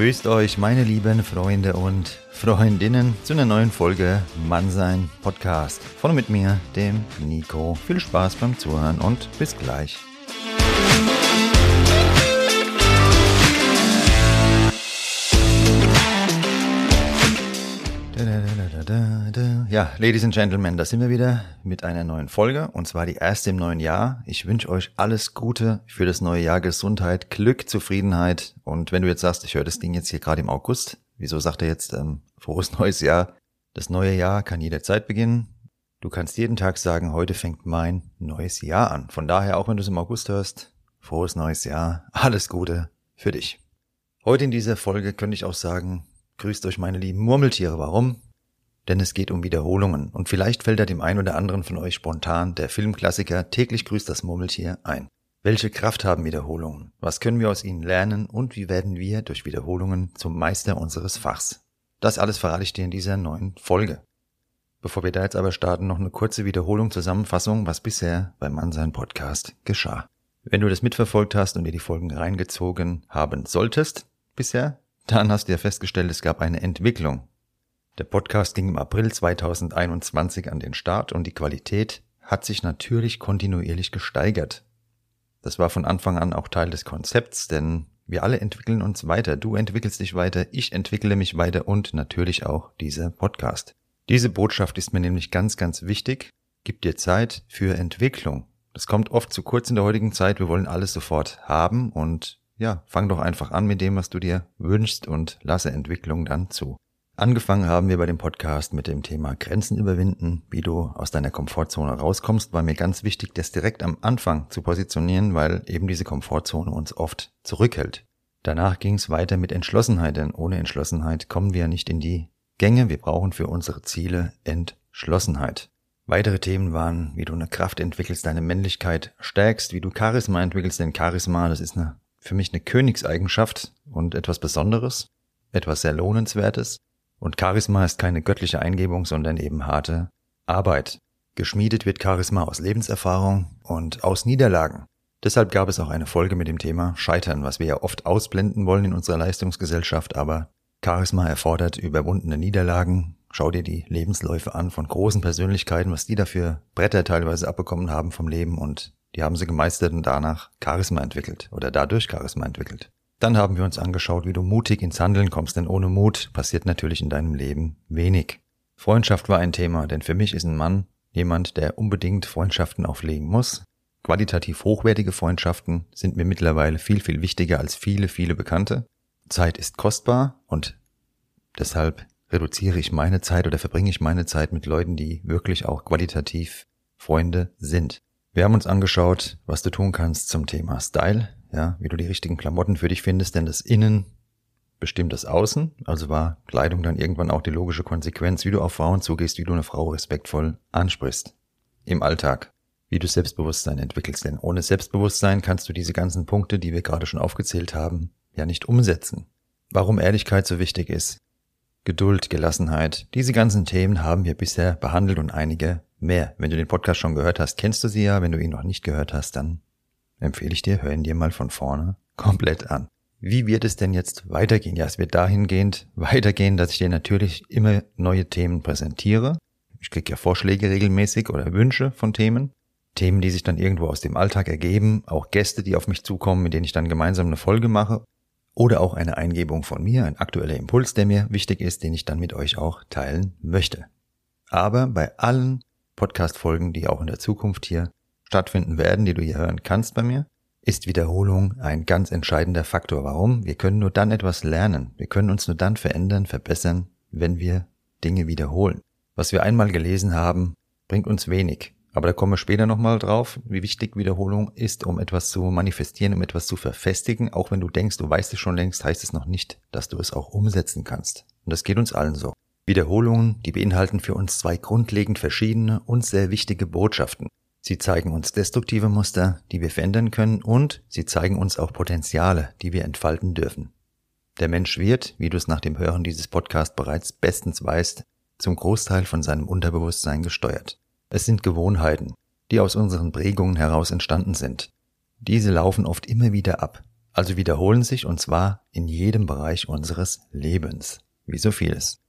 Grüßt euch, meine lieben Freunde und Freundinnen, zu einer neuen Folge Mannsein Podcast. Vorne mit mir, dem Nico. Viel Spaß beim Zuhören und bis gleich. Ja, Ladies and Gentlemen, da sind wir wieder mit einer neuen Folge und zwar die erste im neuen Jahr. Ich wünsche euch alles Gute für das neue Jahr, Gesundheit, Glück, Zufriedenheit und wenn du jetzt sagst, ich höre das Ding jetzt hier gerade im August, wieso sagt er jetzt ähm, frohes neues Jahr? Das neue Jahr kann jederzeit beginnen. Du kannst jeden Tag sagen, heute fängt mein neues Jahr an. Von daher, auch wenn du es im August hörst, frohes neues Jahr, alles Gute für dich. Heute in dieser Folge könnte ich auch sagen, grüßt euch meine lieben Murmeltiere. Warum? Denn es geht um Wiederholungen und vielleicht fällt da dem einen oder anderen von euch spontan der Filmklassiker Täglich grüßt das Murmeltier ein. Welche Kraft haben Wiederholungen? Was können wir aus ihnen lernen und wie werden wir durch Wiederholungen zum Meister unseres Fachs? Das alles verrate ich dir in dieser neuen Folge. Bevor wir da jetzt aber starten, noch eine kurze Wiederholung, Zusammenfassung, was bisher beim Mannsein Podcast geschah. Wenn du das mitverfolgt hast und dir die Folgen reingezogen haben solltest bisher, dann hast du ja festgestellt, es gab eine Entwicklung der Podcast ging im April 2021 an den Start und die Qualität hat sich natürlich kontinuierlich gesteigert. Das war von Anfang an auch Teil des Konzepts, denn wir alle entwickeln uns weiter. Du entwickelst dich weiter, ich entwickle mich weiter und natürlich auch dieser Podcast. Diese Botschaft ist mir nämlich ganz, ganz wichtig. Gib dir Zeit für Entwicklung. Das kommt oft zu kurz in der heutigen Zeit. Wir wollen alles sofort haben und ja, fang doch einfach an mit dem, was du dir wünschst und lasse Entwicklung dann zu. Angefangen haben wir bei dem Podcast mit dem Thema Grenzen überwinden, wie du aus deiner Komfortzone rauskommst, war mir ganz wichtig, das direkt am Anfang zu positionieren, weil eben diese Komfortzone uns oft zurückhält. Danach ging es weiter mit Entschlossenheit, denn ohne Entschlossenheit kommen wir nicht in die Gänge. Wir brauchen für unsere Ziele Entschlossenheit. Weitere Themen waren, wie du eine Kraft entwickelst, deine Männlichkeit stärkst, wie du Charisma entwickelst, denn Charisma, das ist eine, für mich eine Königseigenschaft und etwas Besonderes, etwas sehr Lohnenswertes. Und Charisma ist keine göttliche Eingebung, sondern eben harte Arbeit. Geschmiedet wird Charisma aus Lebenserfahrung und aus Niederlagen. Deshalb gab es auch eine Folge mit dem Thema Scheitern, was wir ja oft ausblenden wollen in unserer Leistungsgesellschaft, aber Charisma erfordert überwundene Niederlagen. Schau dir die Lebensläufe an von großen Persönlichkeiten, was die dafür Bretter teilweise abbekommen haben vom Leben und die haben sie gemeistert und danach Charisma entwickelt oder dadurch Charisma entwickelt. Dann haben wir uns angeschaut, wie du mutig ins Handeln kommst, denn ohne Mut passiert natürlich in deinem Leben wenig. Freundschaft war ein Thema, denn für mich ist ein Mann jemand, der unbedingt Freundschaften auflegen muss. Qualitativ hochwertige Freundschaften sind mir mittlerweile viel, viel wichtiger als viele, viele Bekannte. Zeit ist kostbar und deshalb reduziere ich meine Zeit oder verbringe ich meine Zeit mit Leuten, die wirklich auch qualitativ Freunde sind. Wir haben uns angeschaut, was du tun kannst zum Thema Style, ja, wie du die richtigen Klamotten für dich findest, denn das Innen bestimmt das Außen, also war Kleidung dann irgendwann auch die logische Konsequenz, wie du auf Frauen zugehst, wie du eine Frau respektvoll ansprichst. Im Alltag. Wie du Selbstbewusstsein entwickelst, denn ohne Selbstbewusstsein kannst du diese ganzen Punkte, die wir gerade schon aufgezählt haben, ja nicht umsetzen. Warum Ehrlichkeit so wichtig ist. Geduld, Gelassenheit, diese ganzen Themen haben wir bisher behandelt und einige mehr. Wenn du den Podcast schon gehört hast, kennst du sie ja. Wenn du ihn noch nicht gehört hast, dann empfehle ich dir, hör ihn dir mal von vorne komplett an. Wie wird es denn jetzt weitergehen? Ja, es wird dahingehend weitergehen, dass ich dir natürlich immer neue Themen präsentiere. Ich kriege ja Vorschläge regelmäßig oder Wünsche von Themen. Themen, die sich dann irgendwo aus dem Alltag ergeben, auch Gäste, die auf mich zukommen, mit denen ich dann gemeinsam eine Folge mache. Oder auch eine Eingebung von mir, ein aktueller Impuls, der mir wichtig ist, den ich dann mit euch auch teilen möchte. Aber bei allen Podcast-Folgen, die auch in der Zukunft hier stattfinden werden, die du hier hören kannst bei mir, ist Wiederholung ein ganz entscheidender Faktor. Warum? Wir können nur dann etwas lernen. Wir können uns nur dann verändern, verbessern, wenn wir Dinge wiederholen. Was wir einmal gelesen haben, bringt uns wenig. Aber da kommen wir später nochmal drauf, wie wichtig Wiederholung ist, um etwas zu manifestieren, um etwas zu verfestigen. Auch wenn du denkst, du weißt es schon längst, heißt es noch nicht, dass du es auch umsetzen kannst. Und das geht uns allen so. Wiederholungen, die beinhalten für uns zwei grundlegend verschiedene und sehr wichtige Botschaften. Sie zeigen uns destruktive Muster, die wir verändern können und sie zeigen uns auch Potenziale, die wir entfalten dürfen. Der Mensch wird, wie du es nach dem Hören dieses Podcasts bereits bestens weißt, zum Großteil von seinem Unterbewusstsein gesteuert. Es sind Gewohnheiten, die aus unseren Prägungen heraus entstanden sind. Diese laufen oft immer wieder ab. also wiederholen sich und zwar in jedem Bereich unseres Lebens, wie so vieles.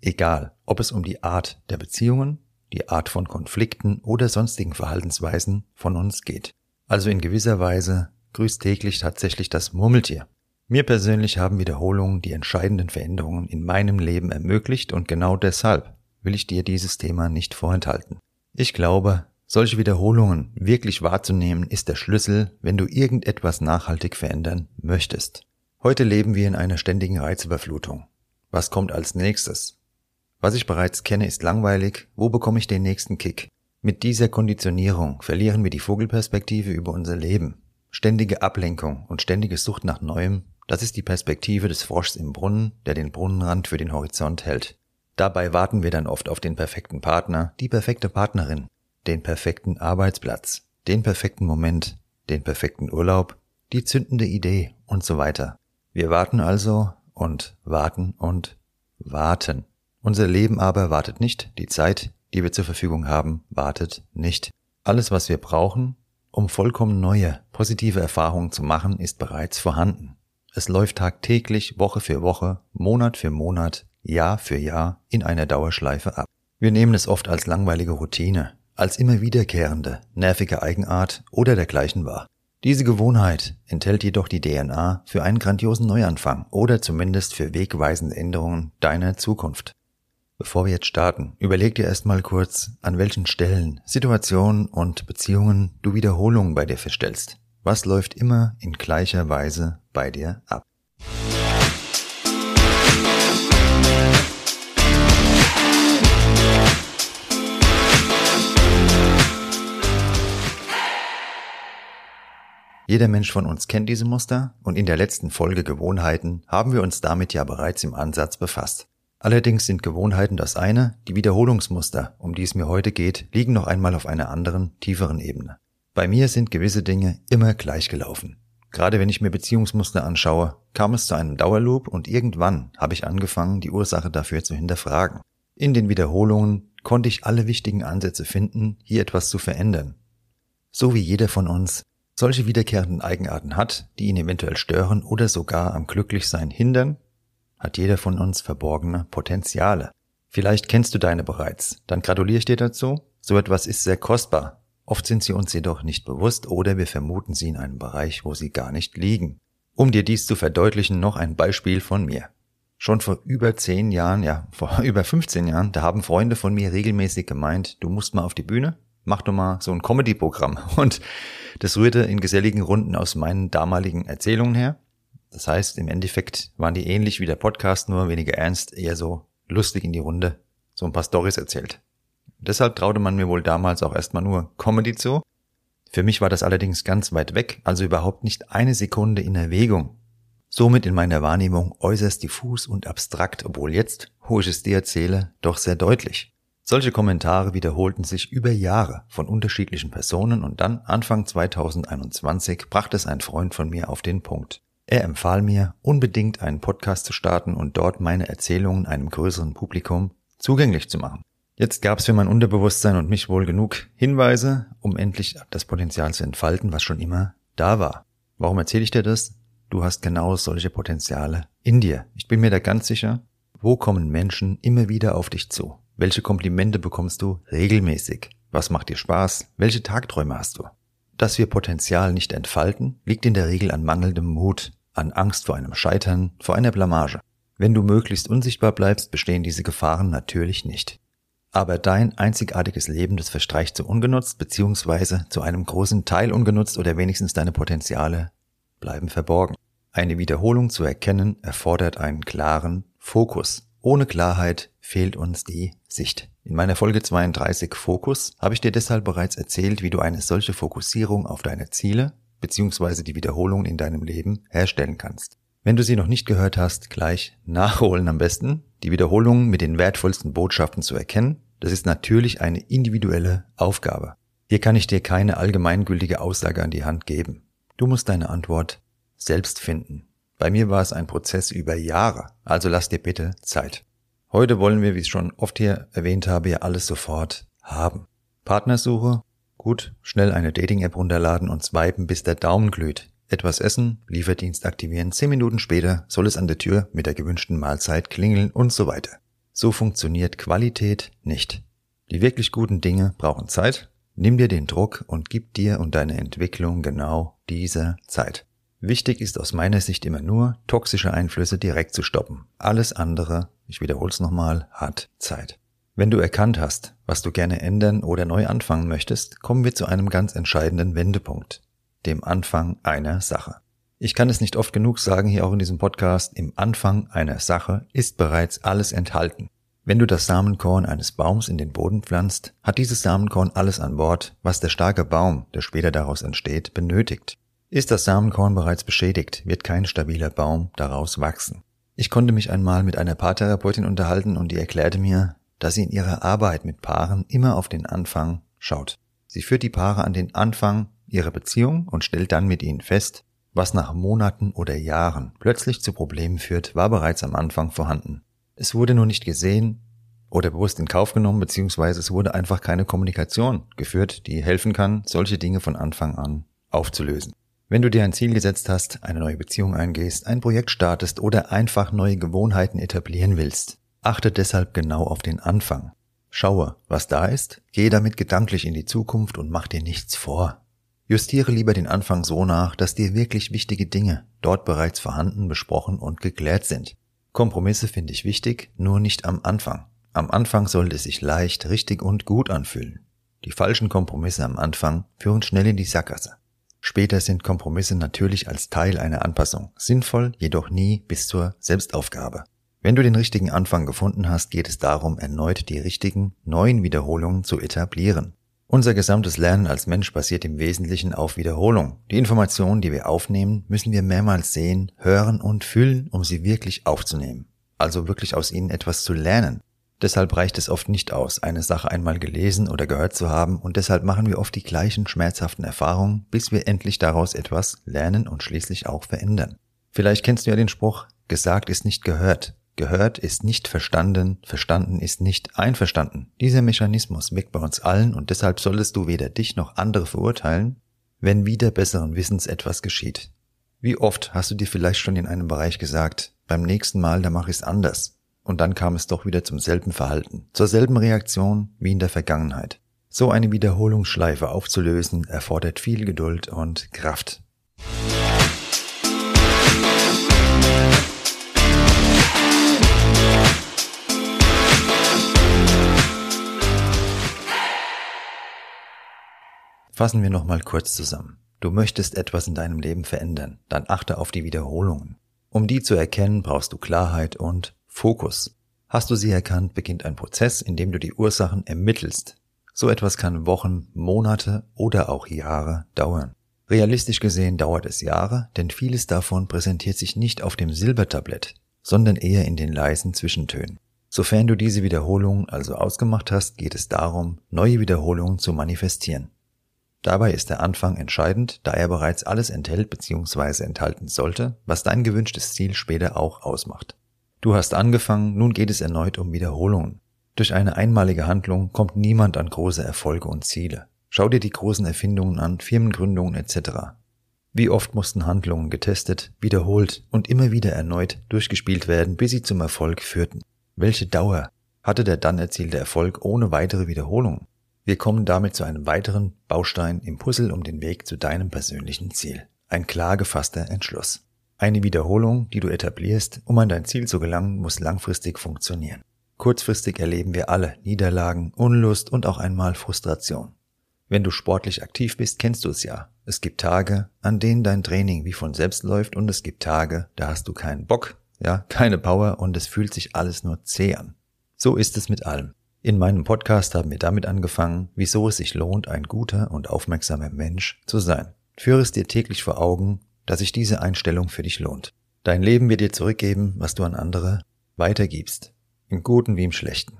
Egal, ob es um die Art der Beziehungen, die Art von Konflikten oder sonstigen Verhaltensweisen von uns geht. Also in gewisser Weise grüßt täglich tatsächlich das Murmeltier. Mir persönlich haben Wiederholungen die entscheidenden Veränderungen in meinem Leben ermöglicht und genau deshalb will ich dir dieses Thema nicht vorenthalten. Ich glaube, solche Wiederholungen wirklich wahrzunehmen ist der Schlüssel, wenn du irgendetwas nachhaltig verändern möchtest. Heute leben wir in einer ständigen Reizüberflutung. Was kommt als nächstes? Was ich bereits kenne, ist langweilig. Wo bekomme ich den nächsten Kick? Mit dieser Konditionierung verlieren wir die Vogelperspektive über unser Leben. Ständige Ablenkung und ständige Sucht nach Neuem, das ist die Perspektive des Froschs im Brunnen, der den Brunnenrand für den Horizont hält. Dabei warten wir dann oft auf den perfekten Partner, die perfekte Partnerin, den perfekten Arbeitsplatz, den perfekten Moment, den perfekten Urlaub, die zündende Idee und so weiter. Wir warten also und warten und warten. Unser Leben aber wartet nicht, die Zeit, die wir zur Verfügung haben, wartet nicht. Alles, was wir brauchen, um vollkommen neue, positive Erfahrungen zu machen, ist bereits vorhanden. Es läuft tagtäglich, Woche für Woche, Monat für Monat, Jahr für Jahr in einer Dauerschleife ab. Wir nehmen es oft als langweilige Routine, als immer wiederkehrende, nervige Eigenart oder dergleichen wahr. Diese Gewohnheit enthält jedoch die DNA für einen grandiosen Neuanfang oder zumindest für wegweisende Änderungen deiner Zukunft. Bevor wir jetzt starten, überleg dir erstmal kurz, an welchen Stellen, Situationen und Beziehungen du Wiederholungen bei dir feststellst. Was läuft immer in gleicher Weise bei dir ab? Jeder Mensch von uns kennt diese Muster und in der letzten Folge Gewohnheiten haben wir uns damit ja bereits im Ansatz befasst. Allerdings sind Gewohnheiten das eine, die Wiederholungsmuster, um die es mir heute geht, liegen noch einmal auf einer anderen, tieferen Ebene. Bei mir sind gewisse Dinge immer gleich gelaufen. Gerade wenn ich mir Beziehungsmuster anschaue, kam es zu einem Dauerloop und irgendwann habe ich angefangen, die Ursache dafür zu hinterfragen. In den Wiederholungen konnte ich alle wichtigen Ansätze finden, hier etwas zu verändern. So wie jeder von uns solche wiederkehrenden Eigenarten hat, die ihn eventuell stören oder sogar am Glücklichsein hindern, hat jeder von uns verborgene Potenziale. Vielleicht kennst du deine bereits, dann gratuliere ich dir dazu. So etwas ist sehr kostbar. Oft sind sie uns jedoch nicht bewusst oder wir vermuten sie in einem Bereich, wo sie gar nicht liegen. Um dir dies zu verdeutlichen, noch ein Beispiel von mir. Schon vor über zehn Jahren, ja, vor über 15 Jahren, da haben Freunde von mir regelmäßig gemeint, du musst mal auf die Bühne, mach doch mal so ein Comedy-Programm. Und das rührte in geselligen Runden aus meinen damaligen Erzählungen her. Das heißt, im Endeffekt waren die ähnlich wie der Podcast, nur weniger ernst, eher so lustig in die Runde, so ein paar Stories erzählt. Deshalb traute man mir wohl damals auch erstmal nur Comedy zu. Für mich war das allerdings ganz weit weg, also überhaupt nicht eine Sekunde in Erwägung. Somit in meiner Wahrnehmung äußerst diffus und abstrakt, obwohl jetzt, wo ich es dir erzähle, doch sehr deutlich. Solche Kommentare wiederholten sich über Jahre von unterschiedlichen Personen und dann Anfang 2021 brachte es ein Freund von mir auf den Punkt. Er empfahl mir, unbedingt einen Podcast zu starten und dort meine Erzählungen einem größeren Publikum zugänglich zu machen. Jetzt gab es für mein Unterbewusstsein und mich wohl genug Hinweise, um endlich das Potenzial zu entfalten, was schon immer da war. Warum erzähle ich dir das? Du hast genau solche Potenziale in dir. Ich bin mir da ganz sicher. Wo kommen Menschen immer wieder auf dich zu? Welche Komplimente bekommst du regelmäßig? Was macht dir Spaß? Welche Tagträume hast du? Dass wir Potenzial nicht entfalten, liegt in der Regel an mangelndem Mut, an Angst vor einem Scheitern, vor einer Blamage. Wenn du möglichst unsichtbar bleibst, bestehen diese Gefahren natürlich nicht. Aber dein einzigartiges Leben, das verstreicht so ungenutzt, beziehungsweise zu einem großen Teil ungenutzt oder wenigstens deine Potenziale bleiben verborgen. Eine Wiederholung zu erkennen erfordert einen klaren Fokus. Ohne Klarheit fehlt uns die Sicht. In meiner Folge 32 Fokus habe ich dir deshalb bereits erzählt, wie du eine solche Fokussierung auf deine Ziele bzw. die Wiederholungen in deinem Leben herstellen kannst. Wenn du sie noch nicht gehört hast, gleich nachholen am besten. Die Wiederholungen mit den wertvollsten Botschaften zu erkennen, das ist natürlich eine individuelle Aufgabe. Hier kann ich dir keine allgemeingültige Aussage an die Hand geben. Du musst deine Antwort selbst finden. Bei mir war es ein Prozess über Jahre, also lass dir bitte Zeit. Heute wollen wir, wie ich schon oft hier erwähnt habe, ja alles sofort haben. Partnersuche? Gut, schnell eine Dating-App runterladen und swipen, bis der Daumen glüht. etwas essen, Lieferdienst aktivieren, zehn Minuten später soll es an der Tür mit der gewünschten Mahlzeit klingeln und so weiter. So funktioniert Qualität nicht. Die wirklich guten Dinge brauchen Zeit. Nimm dir den Druck und gib dir und deine Entwicklung genau diese Zeit. Wichtig ist aus meiner Sicht immer nur, toxische Einflüsse direkt zu stoppen. Alles andere, ich wiederhole es nochmal, hat Zeit. Wenn du erkannt hast, was du gerne ändern oder neu anfangen möchtest, kommen wir zu einem ganz entscheidenden Wendepunkt, dem Anfang einer Sache. Ich kann es nicht oft genug sagen hier auch in diesem Podcast, im Anfang einer Sache ist bereits alles enthalten. Wenn du das Samenkorn eines Baums in den Boden pflanzt, hat dieses Samenkorn alles an Bord, was der starke Baum, der später daraus entsteht, benötigt. Ist das Samenkorn bereits beschädigt, wird kein stabiler Baum daraus wachsen. Ich konnte mich einmal mit einer Paartherapeutin unterhalten und die erklärte mir, dass sie in ihrer Arbeit mit Paaren immer auf den Anfang schaut. Sie führt die Paare an den Anfang ihrer Beziehung und stellt dann mit ihnen fest, was nach Monaten oder Jahren plötzlich zu Problemen führt, war bereits am Anfang vorhanden. Es wurde nur nicht gesehen oder bewusst in Kauf genommen, beziehungsweise es wurde einfach keine Kommunikation geführt, die helfen kann, solche Dinge von Anfang an aufzulösen. Wenn du dir ein Ziel gesetzt hast, eine neue Beziehung eingehst, ein Projekt startest oder einfach neue Gewohnheiten etablieren willst, achte deshalb genau auf den Anfang. Schaue, was da ist, gehe damit gedanklich in die Zukunft und mach dir nichts vor. Justiere lieber den Anfang so nach, dass dir wirklich wichtige Dinge dort bereits vorhanden, besprochen und geklärt sind. Kompromisse finde ich wichtig, nur nicht am Anfang. Am Anfang sollte es sich leicht, richtig und gut anfühlen. Die falschen Kompromisse am Anfang führen schnell in die Sackgasse. Später sind Kompromisse natürlich als Teil einer Anpassung sinnvoll, jedoch nie bis zur Selbstaufgabe. Wenn du den richtigen Anfang gefunden hast, geht es darum, erneut die richtigen, neuen Wiederholungen zu etablieren. Unser gesamtes Lernen als Mensch basiert im Wesentlichen auf Wiederholung. Die Informationen, die wir aufnehmen, müssen wir mehrmals sehen, hören und fühlen, um sie wirklich aufzunehmen. Also wirklich aus ihnen etwas zu lernen. Deshalb reicht es oft nicht aus, eine Sache einmal gelesen oder gehört zu haben und deshalb machen wir oft die gleichen schmerzhaften Erfahrungen, bis wir endlich daraus etwas lernen und schließlich auch verändern. Vielleicht kennst du ja den Spruch, gesagt ist nicht gehört. Gehört ist nicht verstanden, verstanden ist nicht einverstanden. Dieser Mechanismus wirkt bei uns allen und deshalb solltest du weder dich noch andere verurteilen, wenn wieder besseren Wissens etwas geschieht. Wie oft hast du dir vielleicht schon in einem Bereich gesagt, beim nächsten Mal, da mach ich's anders. Und dann kam es doch wieder zum selben Verhalten, zur selben Reaktion wie in der Vergangenheit. So eine Wiederholungsschleife aufzulösen erfordert viel Geduld und Kraft. Fassen wir nochmal kurz zusammen. Du möchtest etwas in deinem Leben verändern, dann achte auf die Wiederholungen. Um die zu erkennen, brauchst du Klarheit und Fokus. Hast du sie erkannt, beginnt ein Prozess, in dem du die Ursachen ermittelst. So etwas kann Wochen, Monate oder auch Jahre dauern. Realistisch gesehen dauert es Jahre, denn vieles davon präsentiert sich nicht auf dem Silbertablett, sondern eher in den leisen Zwischentönen. Sofern du diese Wiederholungen also ausgemacht hast, geht es darum, neue Wiederholungen zu manifestieren. Dabei ist der Anfang entscheidend, da er bereits alles enthält bzw. enthalten sollte, was dein gewünschtes Ziel später auch ausmacht. Du hast angefangen, nun geht es erneut um Wiederholungen. Durch eine einmalige Handlung kommt niemand an große Erfolge und Ziele. Schau dir die großen Erfindungen an, Firmengründungen etc. Wie oft mussten Handlungen getestet, wiederholt und immer wieder erneut durchgespielt werden, bis sie zum Erfolg führten? Welche Dauer hatte der dann erzielte Erfolg ohne weitere Wiederholungen? Wir kommen damit zu einem weiteren Baustein im Puzzle um den Weg zu deinem persönlichen Ziel. Ein klar gefasster Entschluss. Eine Wiederholung, die du etablierst, um an dein Ziel zu gelangen, muss langfristig funktionieren. Kurzfristig erleben wir alle Niederlagen, Unlust und auch einmal Frustration. Wenn du sportlich aktiv bist, kennst du es ja. Es gibt Tage, an denen dein Training wie von selbst läuft und es gibt Tage, da hast du keinen Bock, ja, keine Power und es fühlt sich alles nur zäh an. So ist es mit allem. In meinem Podcast haben wir damit angefangen, wieso es sich lohnt, ein guter und aufmerksamer Mensch zu sein. Führe es dir täglich vor Augen, dass sich diese Einstellung für dich lohnt. Dein Leben wird dir zurückgeben, was du an andere weitergibst. Im Guten wie im Schlechten.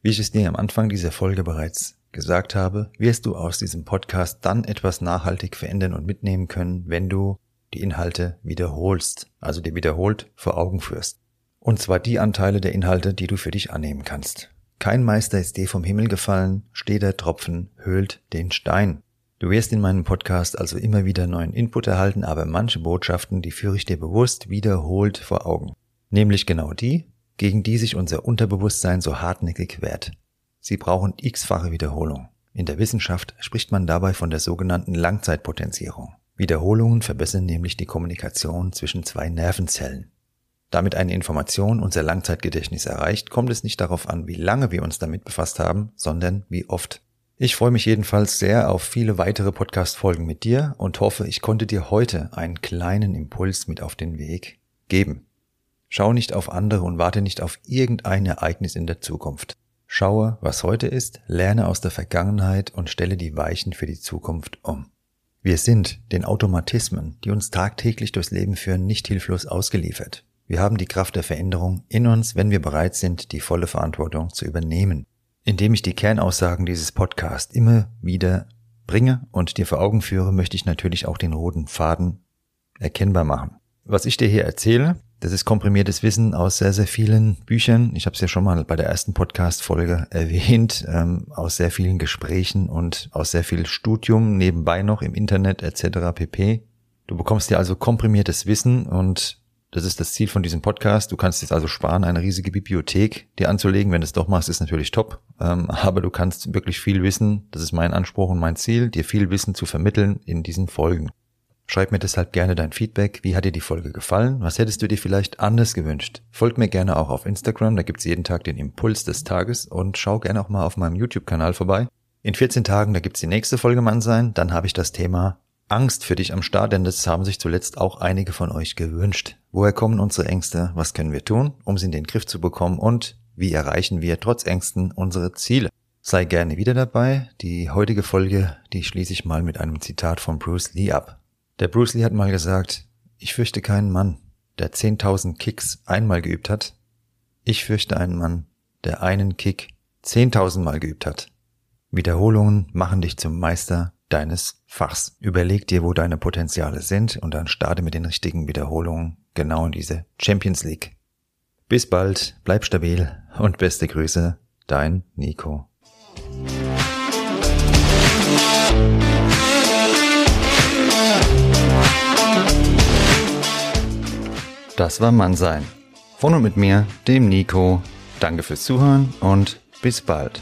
Wie ich es dir am Anfang dieser Folge bereits gesagt habe, wirst du aus diesem Podcast dann etwas nachhaltig verändern und mitnehmen können, wenn du die Inhalte wiederholst, also dir wiederholt vor Augen führst. Und zwar die Anteile der Inhalte, die du für dich annehmen kannst. Kein Meister ist dir vom Himmel gefallen, steht der Tropfen höhlt den Stein. Du wirst in meinem Podcast also immer wieder neuen Input erhalten, aber manche Botschaften, die führe ich dir bewusst wiederholt vor Augen. Nämlich genau die, gegen die sich unser Unterbewusstsein so hartnäckig wehrt. Sie brauchen x-fache Wiederholung. In der Wissenschaft spricht man dabei von der sogenannten Langzeitpotenzierung. Wiederholungen verbessern nämlich die Kommunikation zwischen zwei Nervenzellen. Damit eine Information unser Langzeitgedächtnis erreicht, kommt es nicht darauf an, wie lange wir uns damit befasst haben, sondern wie oft. Ich freue mich jedenfalls sehr auf viele weitere Podcast-Folgen mit dir und hoffe, ich konnte dir heute einen kleinen Impuls mit auf den Weg geben. Schau nicht auf andere und warte nicht auf irgendein Ereignis in der Zukunft. Schaue, was heute ist, lerne aus der Vergangenheit und stelle die Weichen für die Zukunft um. Wir sind den Automatismen, die uns tagtäglich durchs Leben führen, nicht hilflos ausgeliefert. Wir haben die Kraft der Veränderung in uns, wenn wir bereit sind, die volle Verantwortung zu übernehmen. Indem ich die Kernaussagen dieses Podcasts immer wieder bringe und dir vor Augen führe, möchte ich natürlich auch den roten Faden erkennbar machen. Was ich dir hier erzähle, das ist komprimiertes Wissen aus sehr, sehr vielen Büchern. Ich habe es ja schon mal bei der ersten Podcast-Folge erwähnt, ähm, aus sehr vielen Gesprächen und aus sehr viel Studium nebenbei noch im Internet etc. pp. Du bekommst dir also komprimiertes Wissen und das ist das Ziel von diesem Podcast. Du kannst jetzt also sparen, eine riesige Bibliothek dir anzulegen. Wenn du es doch machst, ist natürlich top. Ähm, aber du kannst wirklich viel wissen. Das ist mein Anspruch und mein Ziel, dir viel Wissen zu vermitteln in diesen Folgen. Schreib mir deshalb gerne dein Feedback. Wie hat dir die Folge gefallen? Was hättest du dir vielleicht anders gewünscht? Folg mir gerne auch auf Instagram. Da gibt's jeden Tag den Impuls des Tages und schau gerne auch mal auf meinem YouTube-Kanal vorbei. In 14 Tagen, da gibt's die nächste Folge Mann sein. Dann habe ich das Thema Angst für dich am Start, denn das haben sich zuletzt auch einige von euch gewünscht. Woher kommen unsere Ängste? Was können wir tun, um sie in den Griff zu bekommen? Und wie erreichen wir trotz Ängsten unsere Ziele? Sei gerne wieder dabei. Die heutige Folge, die schließe ich mal mit einem Zitat von Bruce Lee ab. Der Bruce Lee hat mal gesagt, ich fürchte keinen Mann, der 10.000 Kicks einmal geübt hat. Ich fürchte einen Mann, der einen Kick 10.000 Mal geübt hat. Wiederholungen machen dich zum Meister deines Fachs. Überleg dir, wo deine Potenziale sind und dann starte mit den richtigen Wiederholungen genau in diese Champions League. Bis bald, bleib stabil und beste Grüße, dein Nico. Das war Mannsein. Von und mit mir, dem Nico. Danke fürs Zuhören und bis bald.